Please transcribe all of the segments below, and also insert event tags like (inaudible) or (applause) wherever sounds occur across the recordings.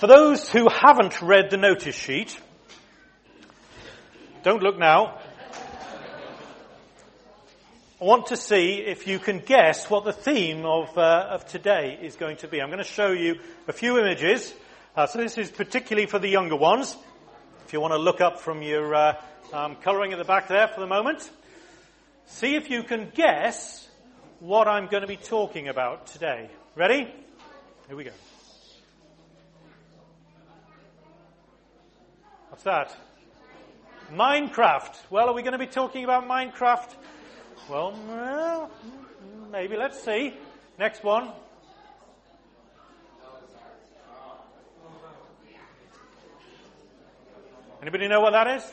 For those who haven't read the notice sheet, don't look now. I want to see if you can guess what the theme of, uh, of today is going to be. I'm going to show you a few images. Uh, so this is particularly for the younger ones. If you want to look up from your uh, um, colouring at the back there for the moment, see if you can guess what I'm going to be talking about today. Ready? Here we go. What's that? Minecraft. Well, are we going to be talking about Minecraft? Well, maybe. Let's see. Next one. Anybody know what that is?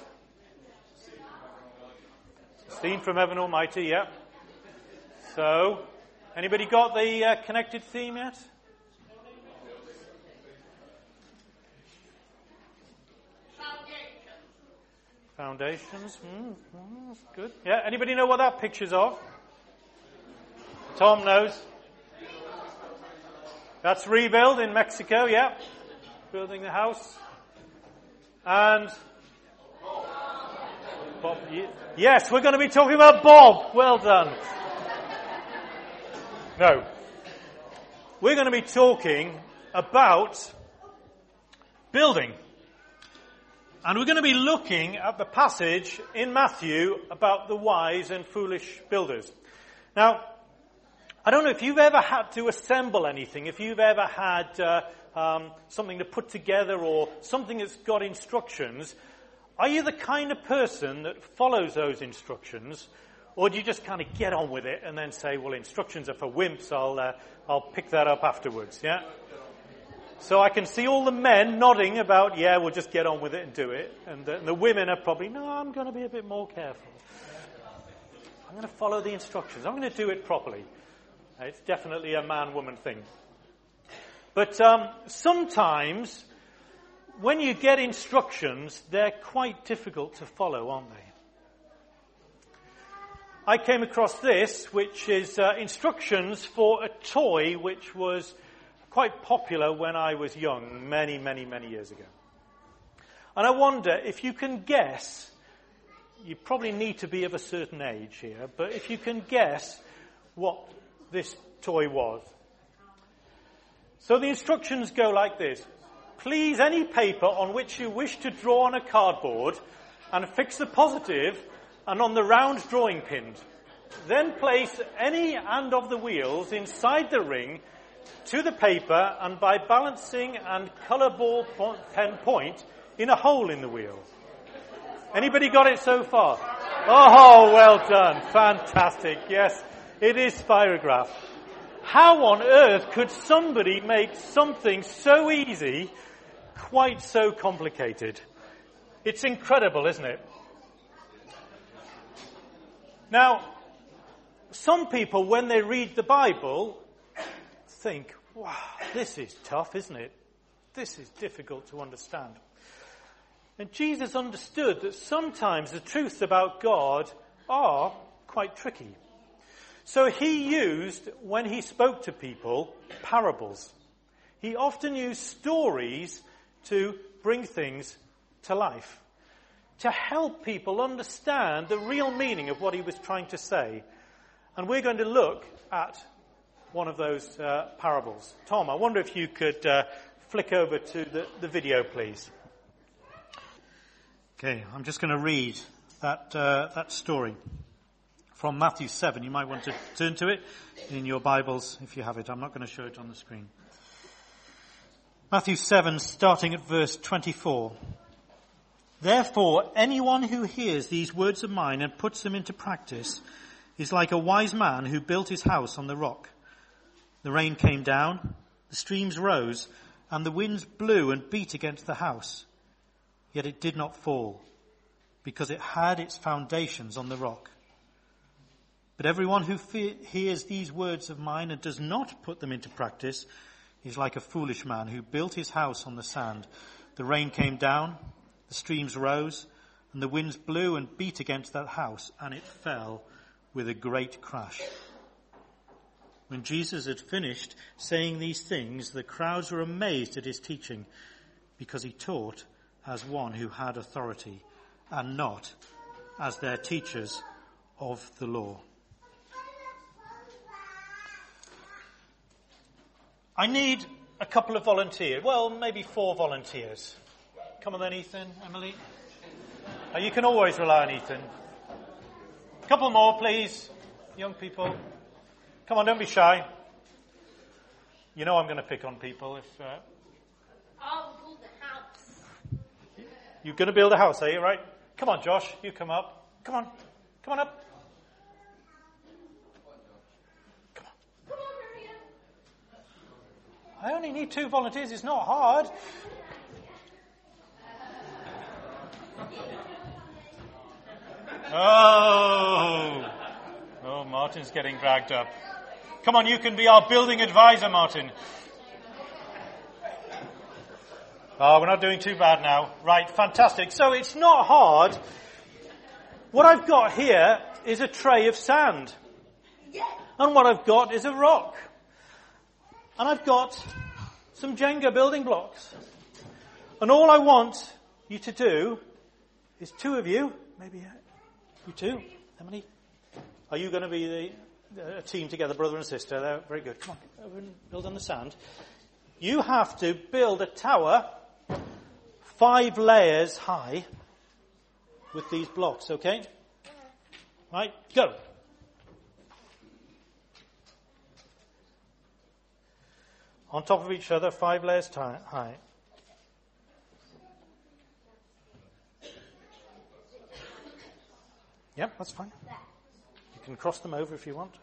Scene from Evan Almighty, yeah. So, anybody got the uh, connected theme yet? Foundations. Mm, mm, good. Yeah. Anybody know what that picture's of? Tom knows. That's rebuild in Mexico. Yeah. Building the house. And Bob. Yes, we're going to be talking about Bob. Well done. No. We're going to be talking about building. And we're going to be looking at the passage in Matthew about the wise and foolish builders. Now, I don't know if you've ever had to assemble anything, if you've ever had uh, um, something to put together or something that's got instructions. Are you the kind of person that follows those instructions, or do you just kind of get on with it and then say, "Well, instructions are for wimps. I'll uh, I'll pick that up afterwards." Yeah. So I can see all the men nodding about, yeah, we'll just get on with it and do it. And the, and the women are probably, no, I'm going to be a bit more careful. I'm going to follow the instructions. I'm going to do it properly. It's definitely a man woman thing. But um, sometimes, when you get instructions, they're quite difficult to follow, aren't they? I came across this, which is uh, instructions for a toy which was quite popular when I was young, many, many, many years ago. And I wonder if you can guess, you probably need to be of a certain age here, but if you can guess what this toy was. So the instructions go like this. Please any paper on which you wish to draw on a cardboard and fix the positive and on the round drawing pin. Then place any and of the wheels inside the ring to the paper and by balancing and colour ball pen point in a hole in the wheel. Anybody got it so far? Oh, well done. Fantastic. Yes, it is spirograph. How on earth could somebody make something so easy quite so complicated? It's incredible, isn't it? Now, some people, when they read the Bible, think, wow, this is tough, isn't it? This is difficult to understand. And Jesus understood that sometimes the truths about God are quite tricky. So he used, when he spoke to people, parables. He often used stories to bring things to life, to help people understand the real meaning of what he was trying to say. And we're going to look at one of those uh, parables. Tom, I wonder if you could uh, flick over to the, the, video, please. Okay, I'm just going to read that, uh, that story from Matthew 7. You might want to turn to it in your Bibles if you have it. I'm not going to show it on the screen. Matthew 7, starting at verse 24. Therefore, anyone who hears these words of mine and puts them into practice is like a wise man who built his house on the rock. The rain came down, the streams rose, and the winds blew and beat against the house. Yet it did not fall, because it had its foundations on the rock. But everyone who fe- hears these words of mine and does not put them into practice is like a foolish man who built his house on the sand. The rain came down, the streams rose, and the winds blew and beat against that house, and it fell with a great crash. When Jesus had finished saying these things, the crowds were amazed at his teaching, because he taught as one who had authority and not as their teachers of the law. I need a couple of volunteers. Well, maybe four volunteers. Come on then, Ethan, Emily. Uh, you can always rely on Ethan. A couple more, please. Young people. Come on, don't be shy. You know I'm going to pick on people if. Uh... I'll build a house. You're going to build a house, are you? Right? Come on, Josh. You come up. Come on. Come on up. Come on. Come on, Maria. I only need two volunteers. It's not hard. (laughs) Oh. Oh, Martin's getting dragged up. Come on, you can be our building advisor, Martin. Oh, we're not doing too bad now. Right, fantastic. So it's not hard. What I've got here is a tray of sand. And what I've got is a rock. And I've got some Jenga building blocks. And all I want you to do is two of you, maybe uh, you two, Emily, are you going to be the, a team together, brother and sister? They're very good. Come on, over and build on the sand. You have to build a tower five layers high with these blocks, okay? Right, go. On top of each other, five layers high. Yep, that's fine. You can cross them over if you want.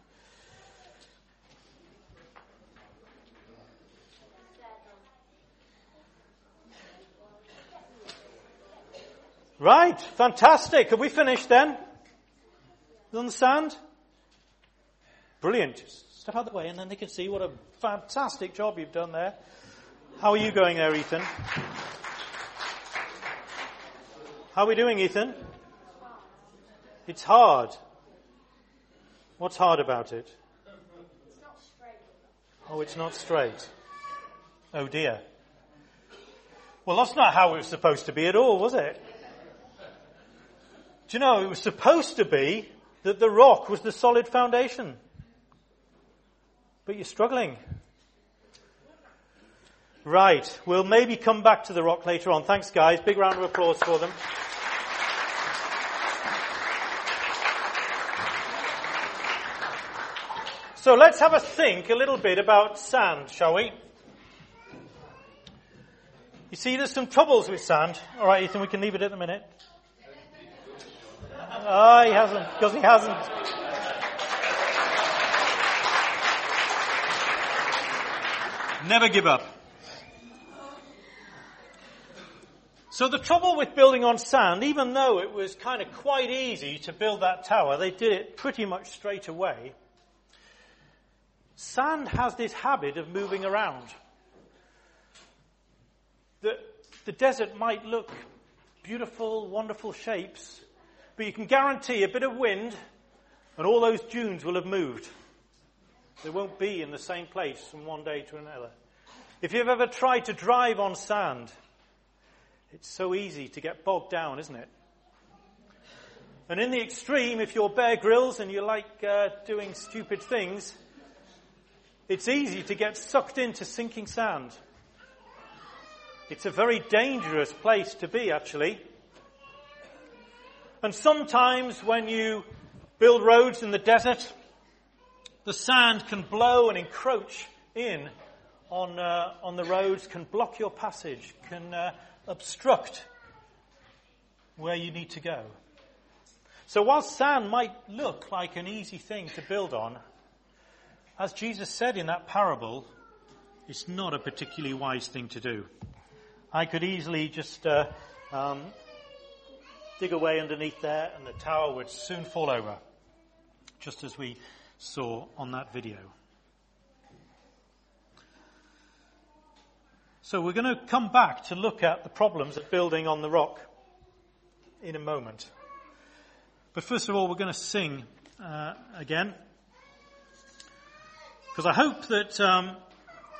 Right, fantastic. Have we finished then? The sand? Brilliant. Just step out of the way and then they can see what a fantastic job you've done there. How are you going there, Ethan? How are we doing, Ethan? It's hard. What's hard about it? It's not straight. Oh, it's not straight. Oh dear. Well, that's not how it was supposed to be at all, was it? Do you know, it was supposed to be that the rock was the solid foundation. But you're struggling. Right. We'll maybe come back to the rock later on. Thanks, guys. Big round of applause for them. So let's have a think a little bit about sand, shall we? You see, there's some troubles with sand. All right, Ethan, we can leave it at the minute. Oh, he hasn't, because he hasn't. Never give up. So the trouble with building on sand, even though it was kind of quite easy to build that tower, they did it pretty much straight away. Sand has this habit of moving around. The, the desert might look beautiful, wonderful shapes, but you can guarantee a bit of wind and all those dunes will have moved. They won't be in the same place from one day to another. If you've ever tried to drive on sand, it's so easy to get bogged down, isn't it? And in the extreme, if you're Bear Grylls and you like uh, doing stupid things, it's easy to get sucked into sinking sand. It's a very dangerous place to be, actually. And sometimes when you build roads in the desert, the sand can blow and encroach in on, uh, on the roads, can block your passage, can uh, obstruct where you need to go. So while sand might look like an easy thing to build on, as Jesus said in that parable, it's not a particularly wise thing to do. I could easily just uh, um, dig away underneath there and the tower would soon fall over, just as we saw on that video. So we're going to come back to look at the problems of building on the rock in a moment. But first of all, we're going to sing uh, again. Because I hope that um,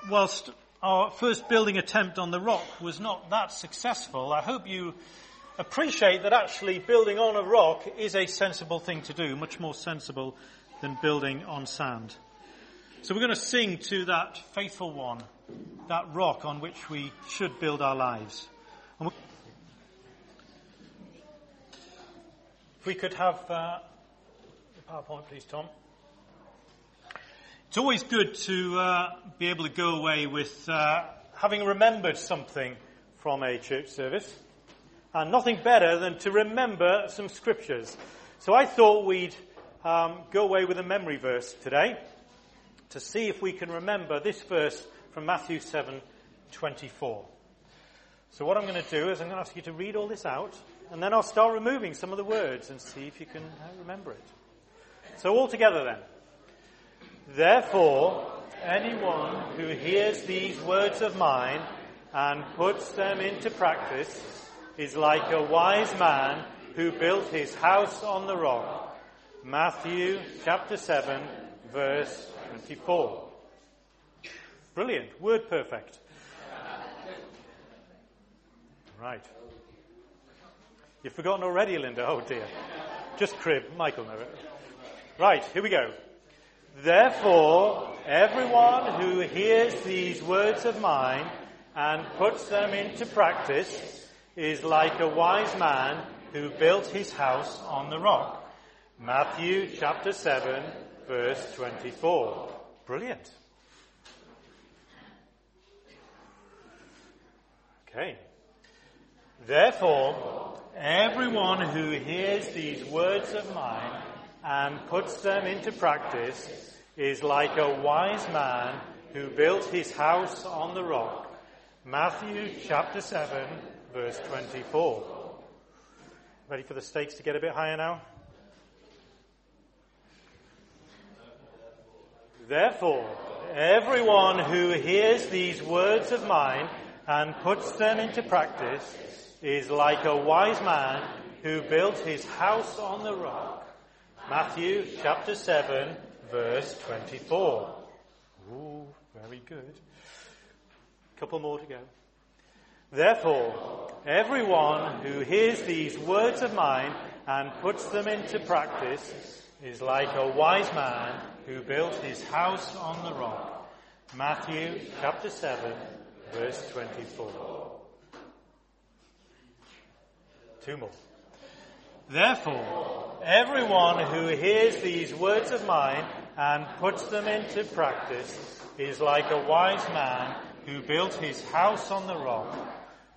whilst our first building attempt on the rock was not that successful, I hope you appreciate that actually building on a rock is a sensible thing to do, much more sensible than building on sand. So we're going to sing to that faithful one, that rock on which we should build our lives. If we could have uh, the PowerPoint, please, Tom. It's always good to uh, be able to go away with uh, having remembered something from a church service. And nothing better than to remember some scriptures. So I thought we'd um, go away with a memory verse today to see if we can remember this verse from Matthew 7 24. So what I'm going to do is I'm going to ask you to read all this out and then I'll start removing some of the words and see if you can uh, remember it. So all together then. Therefore, anyone who hears these words of mine and puts them into practice is like a wise man who built his house on the rock. Matthew chapter 7 verse 24. Brilliant. Word perfect. Right. You've forgotten already, Linda. Oh dear. Just crib. Michael know it. Right, here we go. Therefore, everyone who hears these words of mine and puts them into practice is like a wise man who built his house on the rock. Matthew chapter 7 verse 24. Brilliant. Okay. Therefore, Everyone who hears these words of mine and puts them into practice is like a wise man who built his house on the rock. Matthew chapter 7 verse 24. Ready for the stakes to get a bit higher now? Therefore, everyone who hears these words of mine and puts them into practice is like a wise man who built his house on the rock. Matthew chapter 7 verse 24. Ooh, very good. Couple more to go. Therefore, everyone who hears these words of mine and puts them into practice is like a wise man who built his house on the rock. Matthew chapter 7 verse 24. Two more. Therefore, everyone who hears these words of mine and puts them into practice is like a wise man who built his house on the rock.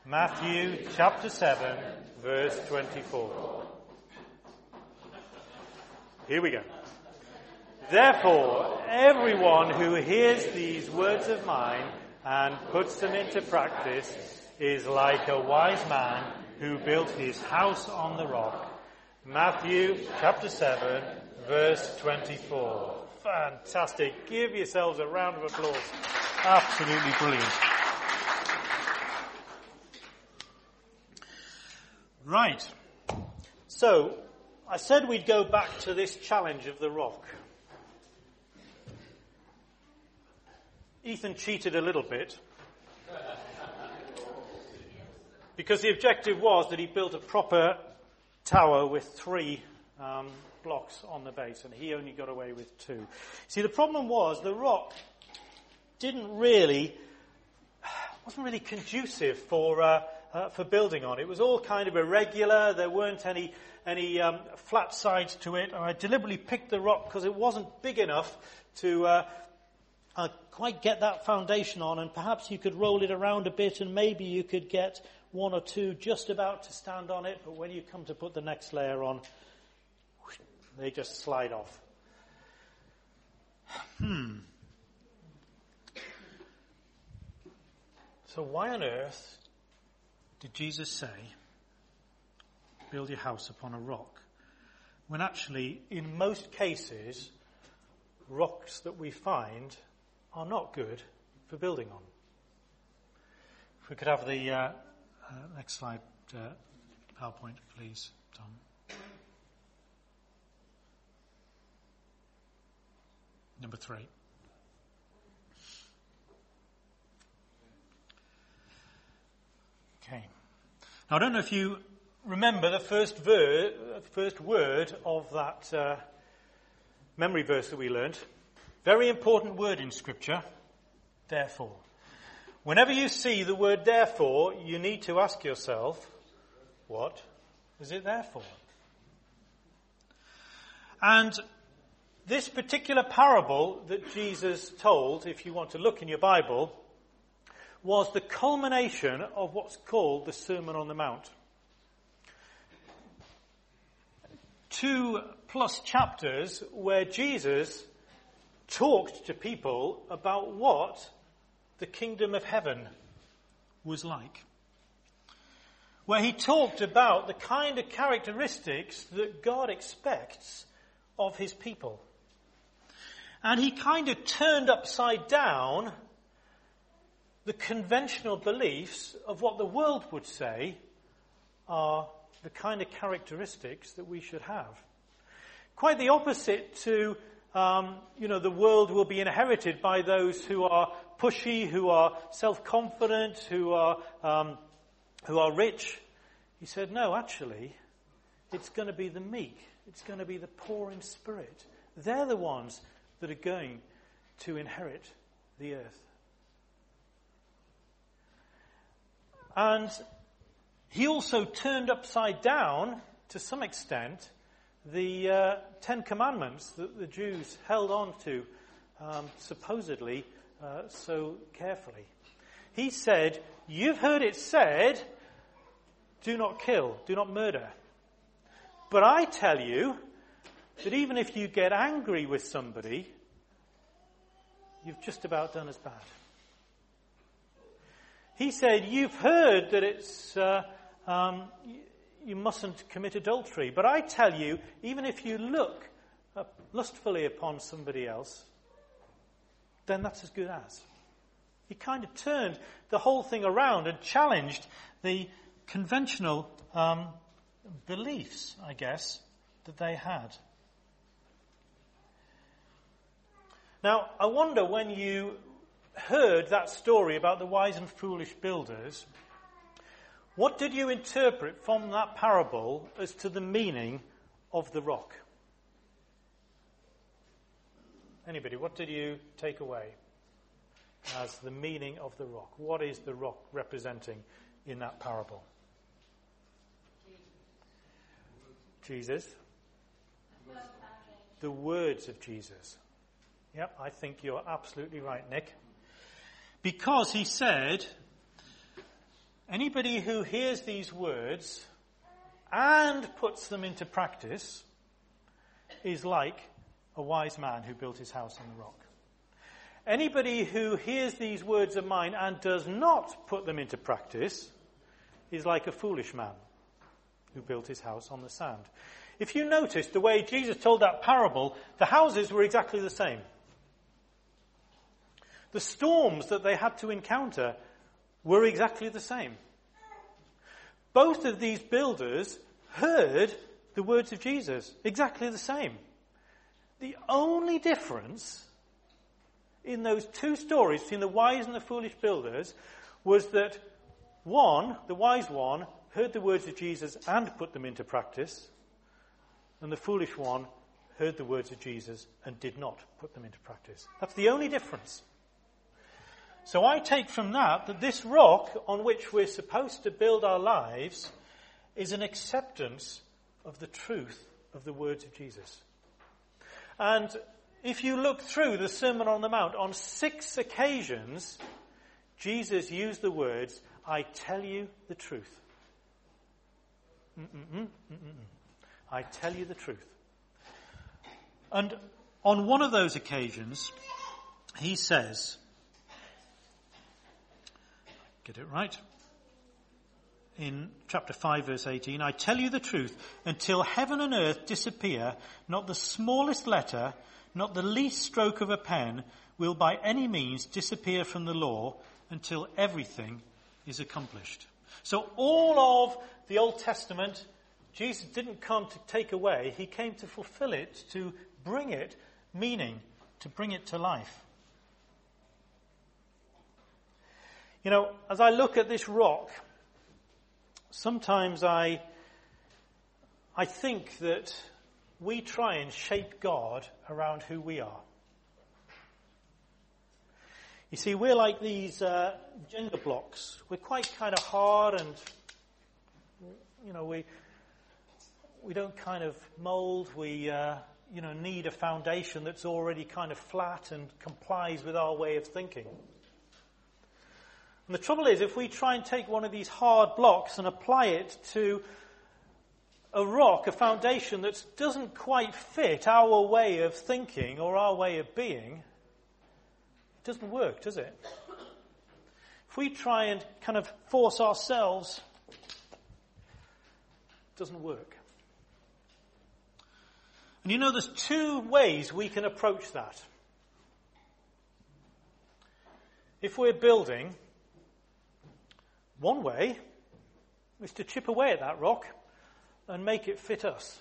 Matthew chapter 7 verse 24. Here we go. Therefore, everyone who hears these words of mine and puts them into practice is like a wise man who built his house on the rock. Matthew chapter 7 verse 24. Fantastic. Give yourselves a round of applause. Absolutely brilliant. Right. So, I said we'd go back to this challenge of the rock. Ethan cheated a little bit because the objective was that he built a proper tower with three um, blocks on the base, and he only got away with two. See, the problem was the rock didn't really wasn't really conducive for uh, uh, for building on. It was all kind of irregular. There weren't any any um, flat sides to it, and I deliberately picked the rock because it wasn't big enough to. Uh, uh, quite get that foundation on, and perhaps you could roll it around a bit, and maybe you could get one or two just about to stand on it, but when you come to put the next layer on, they just slide off. Hmm. So why on earth did Jesus say, build your house upon a rock? When actually, in most cases, rocks that we find are not good for building on. If we could have the uh, uh, next slide, uh, PowerPoint, please, Tom. Number three. Okay. Now, I don't know if you remember the first, ver- first word of that uh, memory verse that we learned. Very important word in Scripture. Therefore. Whenever you see the word therefore, you need to ask yourself, what is it there for? And this particular parable that Jesus told, if you want to look in your Bible, was the culmination of what's called the Sermon on the Mount. Two plus chapters where Jesus talked to people about what the kingdom of heaven was like. Where he talked about the kind of characteristics that God expects of his people. And he kind of turned upside down the conventional beliefs of what the world would say are the kind of characteristics that we should have. Quite the opposite to, um, you know, the world will be inherited by those who are pushy, who are self-confident, who are, um, who are rich. He said, no, actually, it's going to be the meek. It's going to be the poor in spirit. They're the ones that are going to inherit the earth. And he also turned upside down, to some extent, the uh, Ten Commandments that the Jews held on to, um, supposedly uh, so carefully. He said, You've heard it said, do not kill, do not murder. But I tell you that even if you get angry with somebody, you've just about done as bad. He said, You've heard that it's, uh, um, you mustn't commit adultery. But I tell you, even if you look uh, lustfully upon somebody else, then that's as good as. He kind of turned the whole thing around and challenged the conventional um, beliefs, I guess, that they had. Now, I wonder when you heard that story about the wise and foolish builders, what did you interpret from that parable as to the meaning of the rock? Anybody, what did you take away as the meaning of the rock? What is the rock representing in that parable? Jesus. The words of Jesus. Yep, I think you're absolutely right, Nick. Because he said, anybody who hears these words and puts them into practice is like a wise man who built his house on the rock. Anybody who hears these words of mine and does not put them into practice is like a foolish man who built his house on the sand. If you notice the way Jesus told that parable, the houses were exactly the same. The storms that they had to encounter were exactly the same. Both of these builders heard the words of Jesus, exactly the same. The only difference in those two stories between the wise and the foolish builders was that one, the wise one, heard the words of Jesus and put them into practice, and the foolish one heard the words of Jesus and did not put them into practice. That's the only difference. So I take from that that this rock on which we're supposed to build our lives is an acceptance of the truth of the words of Jesus. And if you look through the Sermon on the Mount, on six occasions, Jesus used the words, I tell you the truth. Mm-mm-mm, mm-mm-mm. I tell you the truth. And on one of those occasions, he says, Get it right? In chapter 5 verse 18, I tell you the truth, until heaven and earth disappear, not the smallest letter, not the least stroke of a pen will by any means disappear from the law until everything is accomplished. So all of the Old Testament, Jesus didn't come to take away, he came to fulfill it, to bring it meaning, to bring it to life. You know, as I look at this rock, sometimes I, I think that we try and shape God around who we are. You see, we're like these uh, Jenga blocks. We're quite kind of hard and, you know, we, we don't kind of mold. We, uh, you know, need a foundation that's already kind of flat and complies with our way of thinking. And the trouble is, if we try and take one of these hard blocks and apply it to a rock, a foundation that doesn't quite fit our way of thinking or our way of being, it doesn't work, does it? If we try and kind of force ourselves, it doesn't work. And you know, there's two ways we can approach that. If we're building, one way is to chip away at that rock and make it fit us.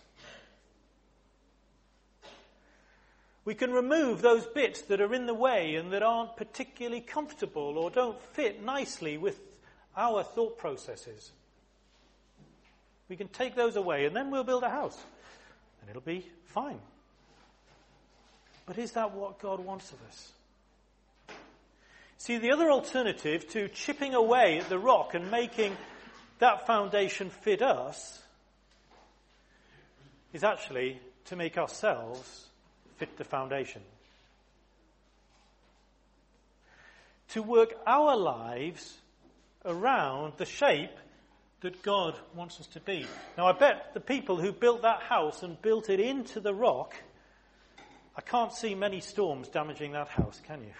We can remove those bits that are in the way and that aren't particularly comfortable or don't fit nicely with our thought processes. We can take those away and then we'll build a house and it'll be fine. But is that what God wants of us? See, the other alternative to chipping away at the rock and making that foundation fit us is actually to make ourselves fit the foundation. To work our lives around the shape that God wants us to be. Now, I bet the people who built that house and built it into the rock, I can't see many storms damaging that house, can you?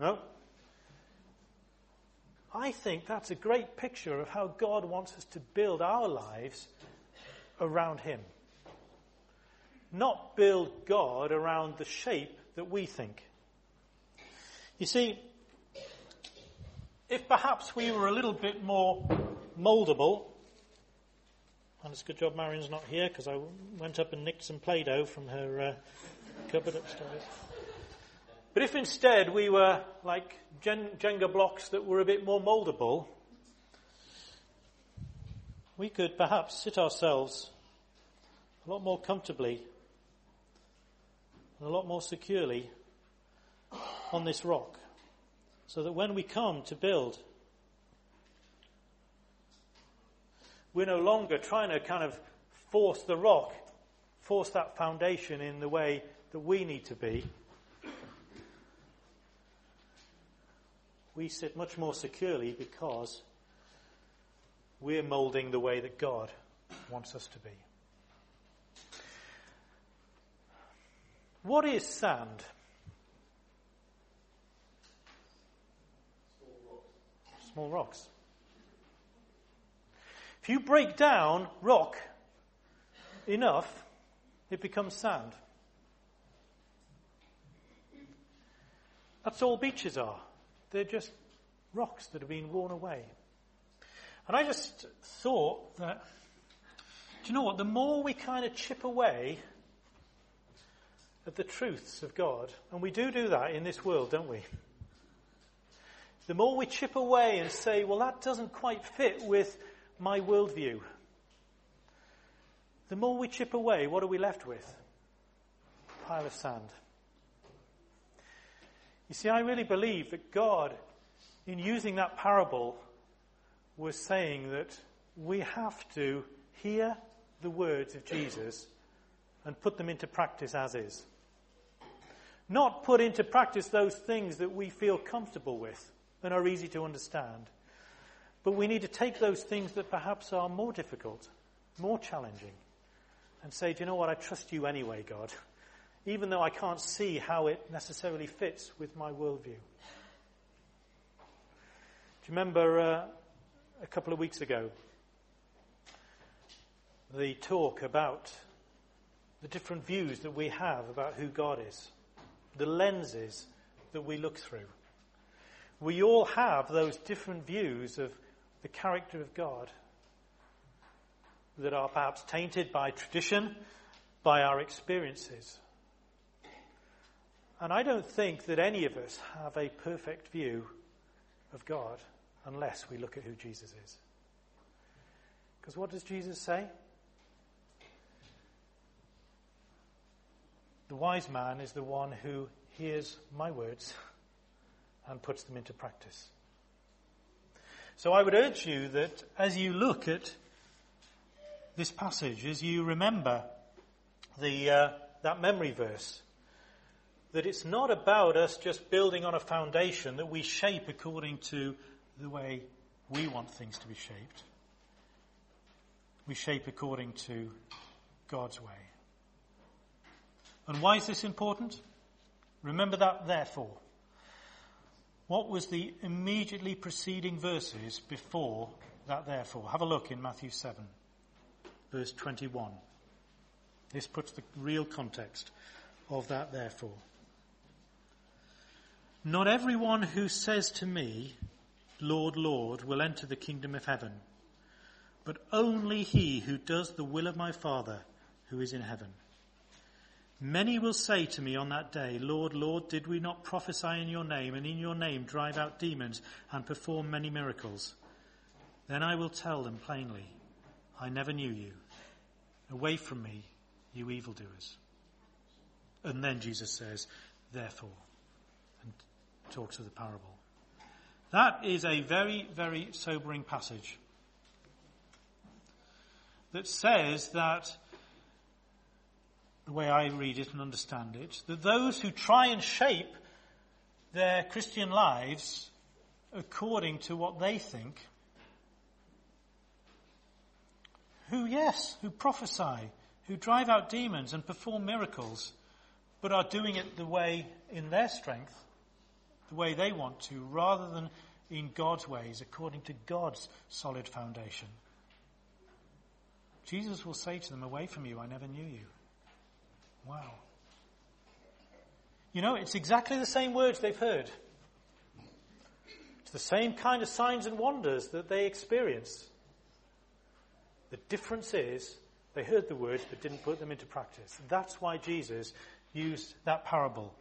No? I think that's a great picture of how God wants us to build our lives around Him. Not build God around the shape that we think. You see, if perhaps we were a little bit more moldable, and it's a good job Marion's not here because I went up and nicked some Play Doh from her uh, cupboard upstairs. But if instead we were like Jenga blocks that were a bit more moldable, we could perhaps sit ourselves a lot more comfortably and a lot more securely on this rock. So that when we come to build, we're no longer trying to kind of force the rock, force that foundation in the way that we need to be. We sit much more securely because we're molding the way that God wants us to be. What is sand? Small rocks. If you break down rock enough, it becomes sand. That's all beaches are. They're just rocks that have been worn away. And I just thought that, do you know what? The more we kind of chip away at the truths of God, and we do do that in this world, don't we? The more we chip away and say, well, that doesn't quite fit with my worldview, the more we chip away, what are we left with? A pile of sand. You see, I really believe that God, in using that parable, was saying that we have to hear the words of Jesus and put them into practice as is. Not put into practice those things that we feel comfortable with and are easy to understand. But we need to take those things that perhaps are more difficult, more challenging, and say, do you know what? I trust you anyway, God (laughs) even though I can't see how it necessarily fits with my worldview. Do you remember uh, a couple of weeks ago the talk about the different views that we have about who God is, the lenses that we look through? We all have those different views of the character of God that are perhaps tainted by tradition, by our experiences. And I don't think that any of us have a perfect view of God unless we look at who Jesus is. Because what does Jesus say? The wise man is the one who hears my words and puts them into practice. So I would urge you that as you look at this passage, as you remember the, uh, that memory verse, that it's not about us just building on a foundation that we shape according to the way we want things to be shaped. We shape according to God's way. And why is this important? Remember that, therefore. What was the immediately preceding verses before that, therefore? Have a look in Matthew 7, verse 21. This puts the real context of that, therefore. Not everyone who says to me, Lord, Lord, will enter the kingdom of heaven, but only he who does the will of my Father who is in heaven. Many will say to me on that day, Lord, Lord, did we not prophesy in your name and in your name drive out demons and perform many miracles? Then I will tell them plainly, I never knew you. Away from me, you evildoers. And then Jesus says, therefore, talks of the parable. That is a very, very sobering passage that says that the way I read it and understand it, that those who try and shape their Christian lives according to what they think, who, yes, who prophesy, who drive out demons and perform miracles, but are doing it the way in their strength, the way they want to, rather than in God's ways, according to God's solid foundation. Jesus will say to them, Away from you, I never knew you. Wow. You know, it's exactly the same words they've heard. It's the same kind of signs and wonders that they experience. The difference is they heard the words but didn't put them into practice. That's why Jesus used that parable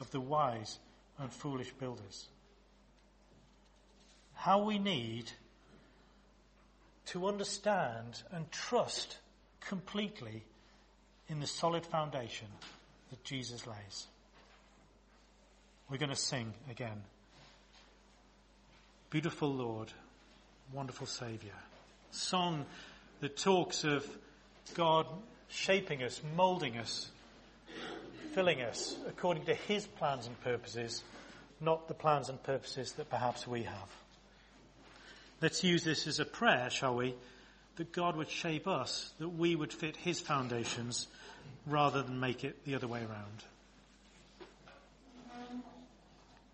of the wise and foolish builders. How we need to understand and trust completely in the solid foundation that Jesus lays. We're going to sing again. Beautiful Lord, wonderful Saviour. Song that talks of God shaping us, moulding us, filling us according to His plans and purposes, not the plans and purposes that perhaps we have. Let's use this as a prayer, shall we? That God would shape us, that we would fit His foundations rather than make it the other way around.